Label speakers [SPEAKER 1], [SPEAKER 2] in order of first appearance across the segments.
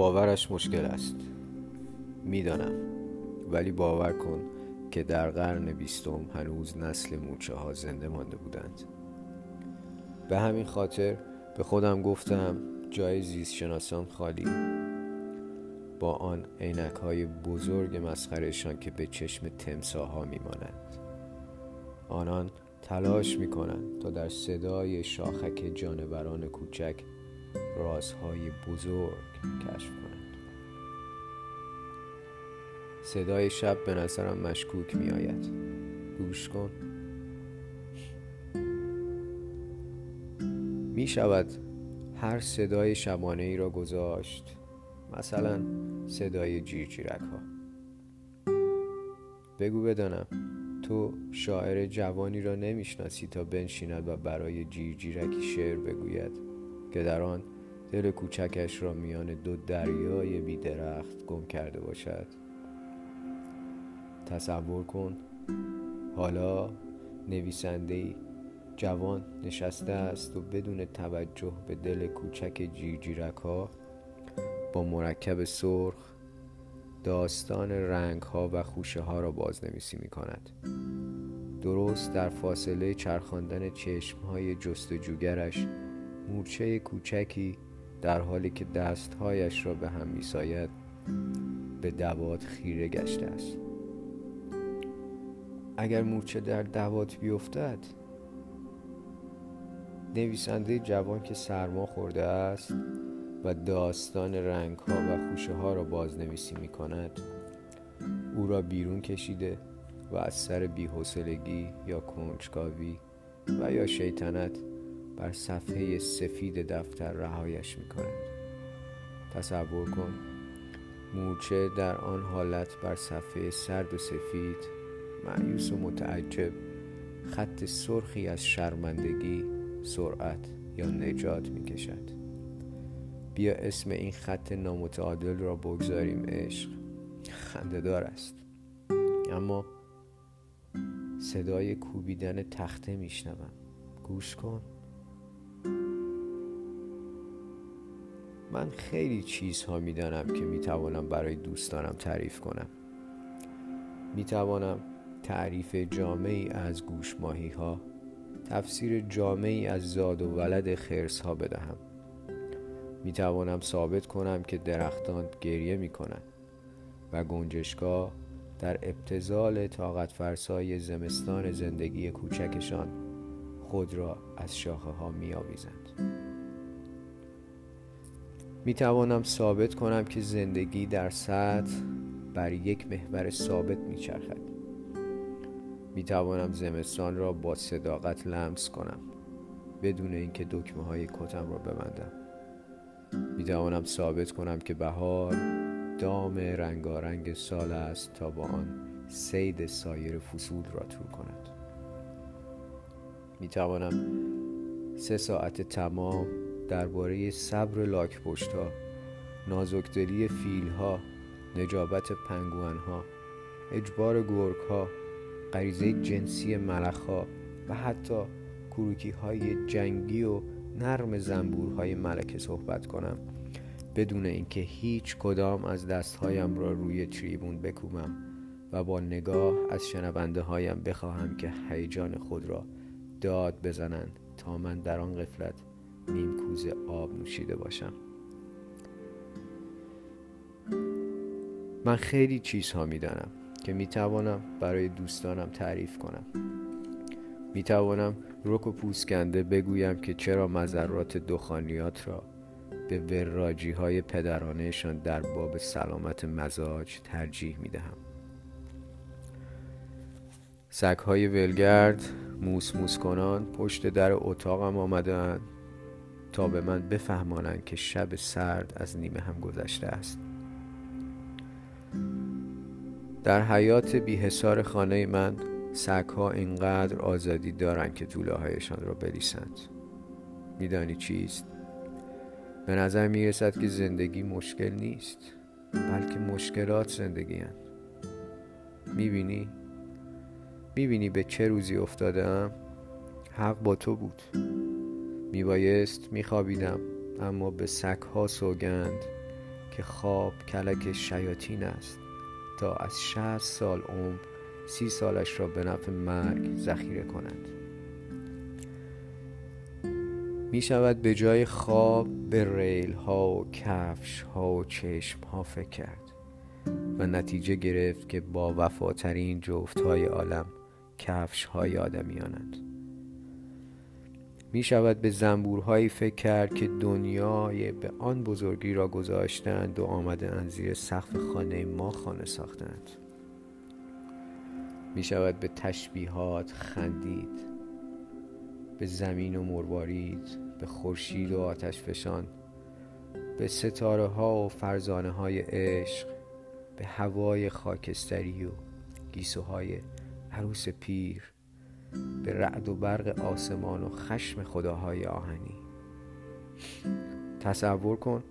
[SPEAKER 1] باورش مشکل است. می‌دانم. ولی باور کن که در قرن بیستم هنوز نسل موچه ها زنده مانده بودند. به همین خاطر به خودم گفتم جای زیست شناسان خالی. با آن عینک های بزرگ مسخرشان که به چشم تمساها میمانند. آنان تلاش می کنند تا در صدای شاخک جانوران کوچک رازهای بزرگ کشف کنند. صدای شب به نظرم مشکوک می آید گوش کن. می شود هر صدای شبانه ای را گذاشت. مثلا صدای جیرجیرک ها بگو بدانم تو شاعر جوانی را نمی‌شناسی تا بنشیند و برای جیرجیرکی شعر بگوید. که در آن دل کوچکش را میان دو دریای بیدرخت گم کرده باشد. تصور کن. حالا نویسنده جوان نشسته است و بدون توجه به دل کوچک جیرجیرک ها با مرکب سرخ داستان رنگ ها و خوشه ها را بازنویسی می کند درست در فاصله چرخاندن چشم های جستجوگرش مورچه کوچکی در حالی که دستهایش را به هم میساید به دوات خیره گشته است. اگر مورچه در دوات بیفتد نویسنده جوان که سرما خورده است و داستان رنگ ها و خوشه ها را بازنویسی می کند او را بیرون کشیده و از سر بیحسلگی یا کنجکاوی و یا شیطنت بر صفحه سفید دفتر رهایش می کند تصور کن مورچه در آن حالت بر صفحه سرد و سفید معیوس و متعجب خط سرخی از شرمندگی سرعت یا نجات می کشد بیا اسم این خط نامتعادل را بگذاریم عشق. خندهدار است. اما صدای کوبیدن تخته میشنوم. گوش کن. من خیلی چیزها می‌دانم که می‌توانم برای دوستانم تعریف کنم می‌توانم تعریف جامعی از گوش ماهی ها تفسیر جامعی از زاد و ولد خرس ها بدهم می توانم ثابت کنم که درختان گریه می کنند و گنجشکا در ابتزال طاقت فرسای زمستان زندگی کوچکشان خود را از شاخه ها می آویزند. می توانم ثابت کنم که زندگی در سطح بر یک محور ثابت می چرخد. می توانم زمستان را با صداقت لمس کنم بدون اینکه دکمه های کتم را ببندم. می توانم ثابت کنم که بهار دام رنگارنگ سال است تا با آن سید سایر فصول را طول کند می توانم سه ساعت تمام درباره صبر لاک ها نازکدلی فیل ها نجابت پنگوان ها اجبار گرگ ها غریزه جنسی ملخ ها و حتی کروکی های جنگی و نرم زنبورهای ملکه صحبت کنم. بدون اینکه هیچ کدام از دستهایم را روی تریبون بکوبم و با نگاه از شنونده هایم بخواهم که هیجان خود را داد بزنند تا من در آن قفلت نیم کوزه آب نوشیده باشم. من خیلی چیزها می‌دانم که می‌توانم برای دوستانم تعریف کنم. می‌توانم رک و پوسکنده بگویم که چرا مذرات دخانیات را به وراجی های پدرانهشان در باب سلامت مزاج ترجیح می دهم سگ های ولگرد موس موس کنان پشت در اتاقم آمدند تا به من بفهمانند که شب سرد از نیمه هم گذشته است در حیات بیحسار خانه من ها اینقدر آزادی دارند که طوله هایشان را بلیسند میدانی چیست؟ به نظر می رسد که زندگی مشکل نیست بلکه مشکلات زندگی هن. می‌بینی؟ می‌بینی به چه روزی افتادم؟ حق با تو بود میبایست میخوابیدم اما به ها سوگند که خواب کلک شیاطین است. تا از شهست سال عمر سی سالش را به نفع مرگ ذخیره کند. می شود به جای خواب به ریل ها و کفش ها و چشم ها فکر کرد و نتیجه گرفت که با وفاترین جفت های عالم کفش های آدمیانند. می شود به زنبورهایی فکر کرد که دنیای به آن بزرگی را گذاشتند و آمده زیر سقف خانه ما خانه ساختند. می شود به تشبیهات خندید به زمین و مروارید به خورشید و آتش فشان به ستاره ها و فرزانه های عشق به هوای خاکستری و گیسوهای عروس پیر. به رعد و برق آسمان و خشم خداهای آهنی تصور کن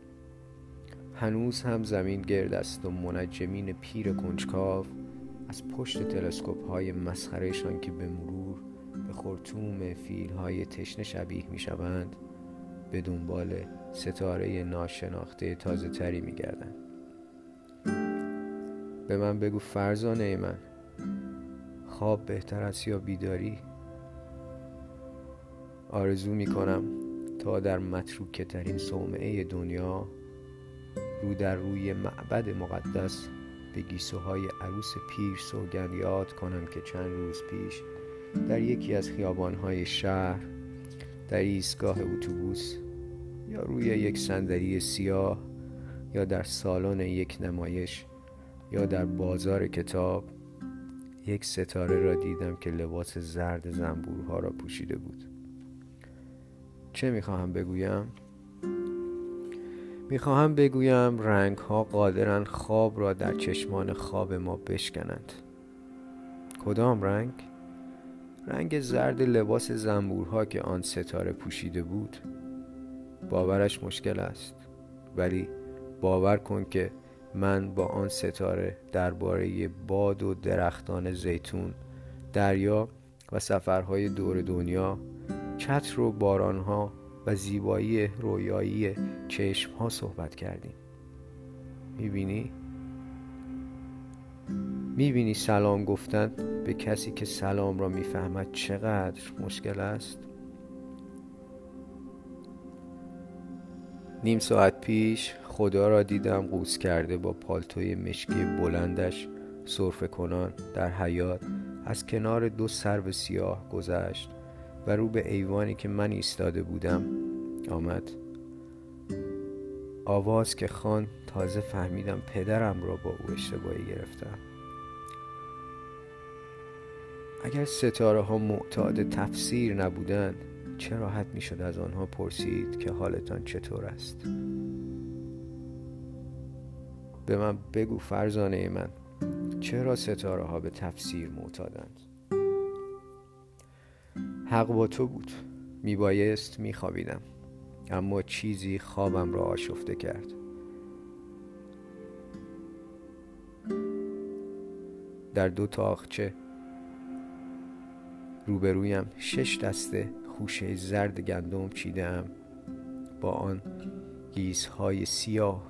[SPEAKER 1] هنوز هم زمین گرد است و منجمین پیر کنجکاو از پشت تلسکوپ های مسخرهشان که به مرور به خورتوم فیل های تشنه شبیه می شوند به دنبال ستاره ناشناخته تازه تری می گردن. به من بگو فرزانه من خواب بهتر است یا بیداری؟ آرزو می کنم تا در متروکه ترین صومعه دنیا رو در روی معبد مقدس به گیسوهای عروس پیر سوگند یاد کنم که چند روز پیش در یکی از خیابانهای شهر در ایستگاه اتوبوس یا روی یک صندلی سیاه یا در سالن یک نمایش یا در بازار کتاب یک ستاره را دیدم که لباس زرد زنبورها را پوشیده بود چه می‌خواهم بگویم؟ می‌خواهم بگویم رنگ ها قادرن خواب را در چشمان خواب ما بشکنند کدام رنگ؟ رنگ زرد لباس زنبورها که آن ستاره پوشیده بود باورش مشکل است ولی باور کن که من با آن ستاره درباره باد و درختان زیتون دریا و سفرهای دور دنیا چتر و بارانها و زیبایی رویایی چشم ها صحبت کردیم می‌بینی؟ می‌بینی سلام گفتن به کسی که سلام را می‌فهمد چقدر مشکل است؟ نیم ساعت پیش خدا را دیدم قوس کرده با پالتوی مشکی بلندش صرف کنان در حیات از کنار دو سرو سیاه گذشت و رو به ایوانی که من ایستاده بودم آمد. آواز که خان تازه فهمیدم پدرم را با او اشتباهی گرفتم. اگر ستاره ها معتاد تفسیر نبودند چه راحت می‌شد از آنها پرسید که حالتان چطور است؟ به من بگو فرزانه من چرا ستاره ها به تفسیر معتادند؟ حق با تو بود. میبایست میخوابیدم اما چیزی خوابم را آشفته کرد. در دو تاخچه روبرویم شش دسته خوشه زرد گندم چیدم. با آن گیزهای سیاه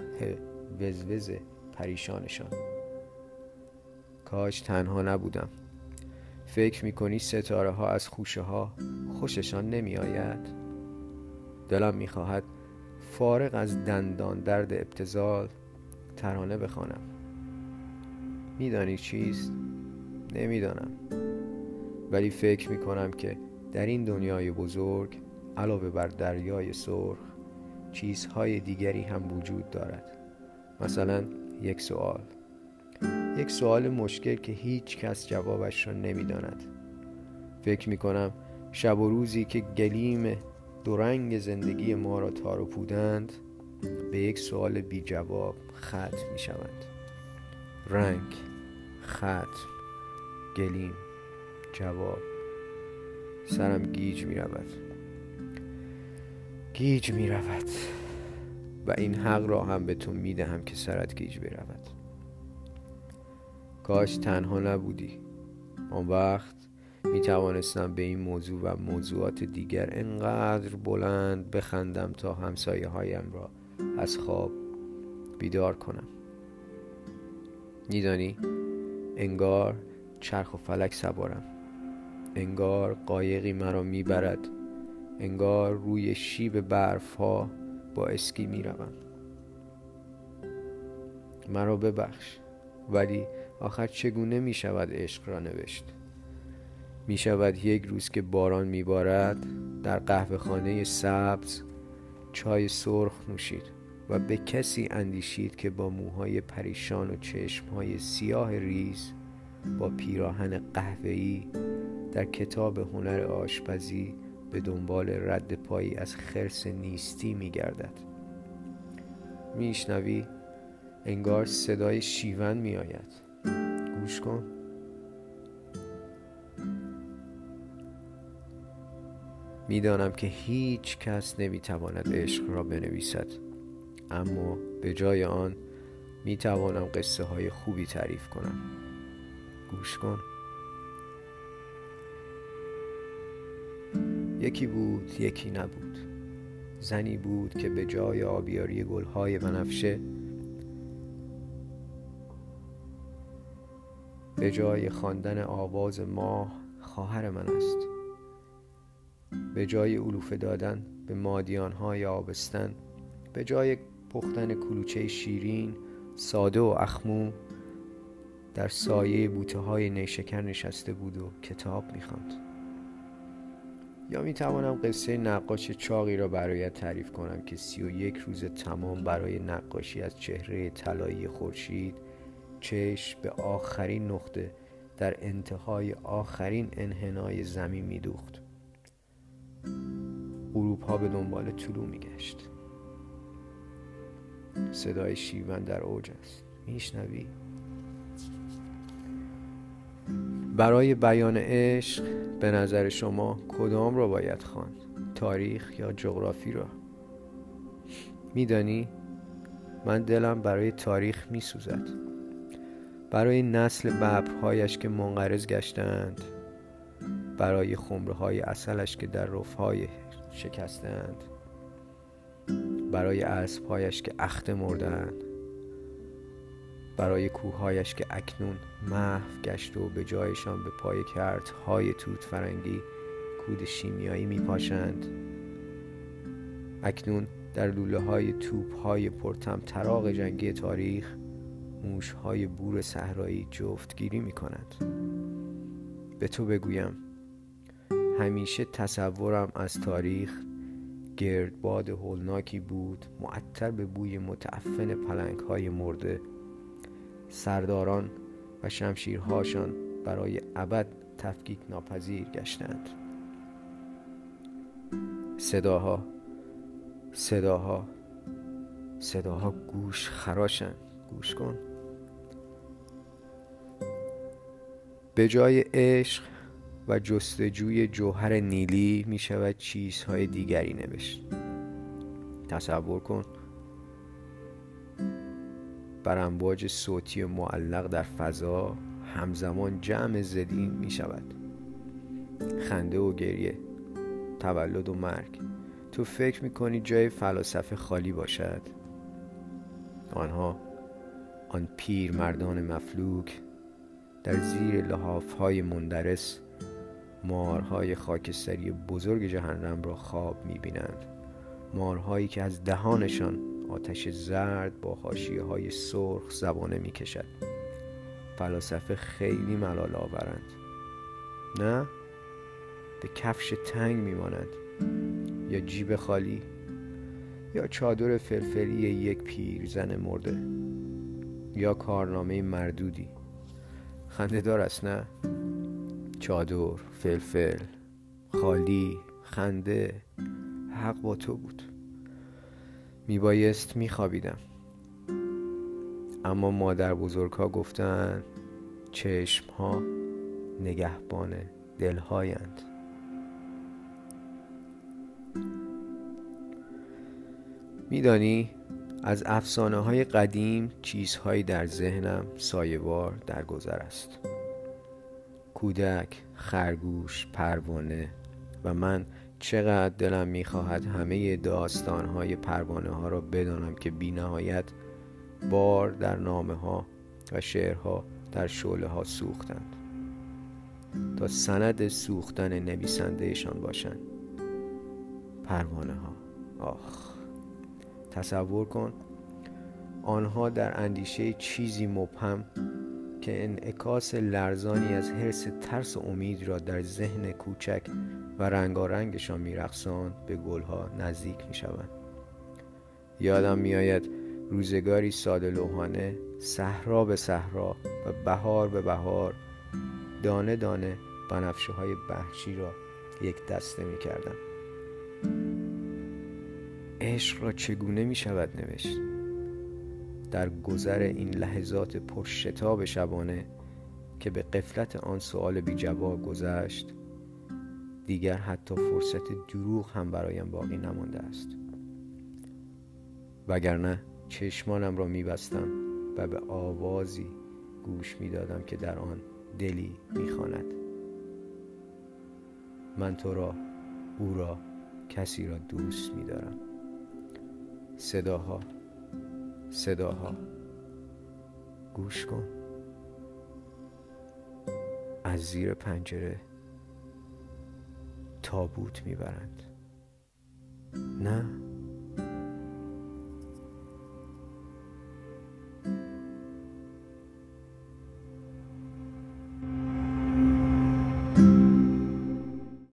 [SPEAKER 1] وزوز پریشانشان. کاش تنها نبودم. فکر می‌کنی ستاره ها از خوشه ها خوششان نمی آید دلم می‌خواهد فارغ از دندان درد ابتزال ترانه بخوانم. میدانی چیست؟ نمی‌دانم. ولی فکر می‌کنم که در این دنیای بزرگ علاوه بر دریای سرخ چیزهای دیگری هم وجود دارد. مثلا یک سوال. یک سوال مشکل که هیچ کس جوابش را نمی‌داند. فکر می کنم شب و روزی که گلیم دورنگ زندگی ما را تارو پودند به یک سوال بی جواب ختم می شوند رنگ ختم گلیم جواب. سرم گیج می رود گیج می رود و این حق را هم به تو می دهم که سرت گیج برود. کاش تنها نبودی. آن وقت می توانستم به این موضوع و موضوعات دیگر انقدر بلند بخندم تا همسایه هایم را از خواب بیدار کنم. میدانی؟ انگار چرخ و فلک سوارم. انگار قایقی مرا می‌برد. انگار روی شیب برف ها با اسکی می‌روم. مرا ببخش ولی آخر چگونه می شود عشق را نوشت؟ می شود یک روز که باران می بارد در قهوه خانه سبز چای سرخ نوشید و به کسی اندیشید که با موهای پریشان و چشمهای سیاه ریز با پیراهن قهوه‌ای در کتاب هنر آشپزی به دنبال رد پایی از خرس نیستی میگردد. میشنوی؟ انگار صدای شیون میآید. گوش کن. می‌دانم که هیچ کس نمی‌تواند عشق را بنویسد. اما به جای آن می‌توانم قصه های خوبی تعریف کنم. گوش کن. یکی بود یکی نبود. زنی بود که به جای آبیاری گلهای بنفشه به جای خواندن آواز ماه خواهر من است. به جای علوفه دادن به مادیان های آبستن به جای پختن کلوچه شیرین ساده و اخمو در سایه بوته های نیشکر نشسته بود و کتاب می‌خواند. یا می توانم قصه نقاش چاقی را برایت تعریف کنم که سی و یک روز تمام برای نقاشی از چهره طلایی خورشید چشم به آخرین نقطه در انتهای آخرین انحنای زمین میدوخت. غروب ها به دنبال طلوع میگشت. صدای شیون در اوج است. میشنوی؟ برای بیان عشق به نظر شما کدام را باید خواند؟ تاریخ یا جغرافی را میدانی؟ من دلم برای تاریخ میسوزد. برای نسل ببرهایش که منقرض گشتند برای خمره های اصلش که در رفهای شکستند برای اسبهایش که اخته مردند برای کوههایش که اکنون محو گشت و به جایشان به پای کرت های توت فرنگی کود شیمیایی می پاشند اکنون در لوله های توپ های پرتم تراغ جنگی تاریخ موش های بور صحرایی جفتگیری می کند به تو بگویم همیشه تصورم از تاریخ گردباد هولناکی بود معطر به بوی متعفن پلنگ های مرده. سرداران و شمشیرهاشان برای ابد تفکیک ناپذیر گشتند. صداها صداها صداها گوش خراشند گوش کن. به جای عشق و جستجوی جوهر نیلی می شود چیزهای دیگری نوشت. تصور کن بر امواج صوتی معلق در فضا همزمان جمع زدین می شود. خنده و گریه تولد و مرگ. تو فکر می کنی جای فلاسفه خالی باشد؟ آنها آن پیر مردان مفلوک در زیر لحاف های مندرس مارهای خاکستری بزرگ جهنم را خواب می بینند. مارهایی که از دهانشان آتش زرد با حاشیه های سرخ زبانه می کشد فلاسفه خیلی ملال آورند. نه؟ به کفش تنگ میمانند یا جیب خالی؟ یا چادر فلفلی یک پیر زن مرده؟ یا کارنامه مردودی؟ خنده است نه؟ چادر فلفل خالی خنده حق با تو بود. میبایست میخوابیدم. اما مادر بزرگ ها گفتن چشم ها نگهبان دلهایند. میدانی از افسانه های قدیم چیزهایی در ذهنم سایوار در گذر است. کودک، خرگوش، پروانه و من چقدر دلم می‌خواهد همه داستانهای پروانه ها را بدانم که بی نهایت بار در نامه ها و شعرها در شعله ها سوختند. تا سند سوختن نویسندهشان باشند. پروانه ها آخ. تصور کن آنها در اندیشه چیزی مبهم که انعکاس لرزانی از حرس ترس و امید را در ذهن کوچک و رنگارنگشان میرقصان به گلها نزدیک می‌شوند. یادم میآید روزگاری ساده لوحانه صحرا به صحرا و بهار به بهار دانه دانه بنفشه های بحشی را یک دسته می کردم عشق را چگونه می شود نوشت؟ در گذر این لحظات پرشتاب شبانه که به قفلت آن سوال بی جواب گذشت دیگر حتی فرصت دروغ هم برایم باقی نمانده است. وگرنه چشمانم را میبستم و به آوازی گوش می‌دادم که در آن دلی می‌خواند. من تو را او را کسی را دوست میدارم. صداها صداها. گوش کن. از زیر پنجره تابوت می‌برند. نه؟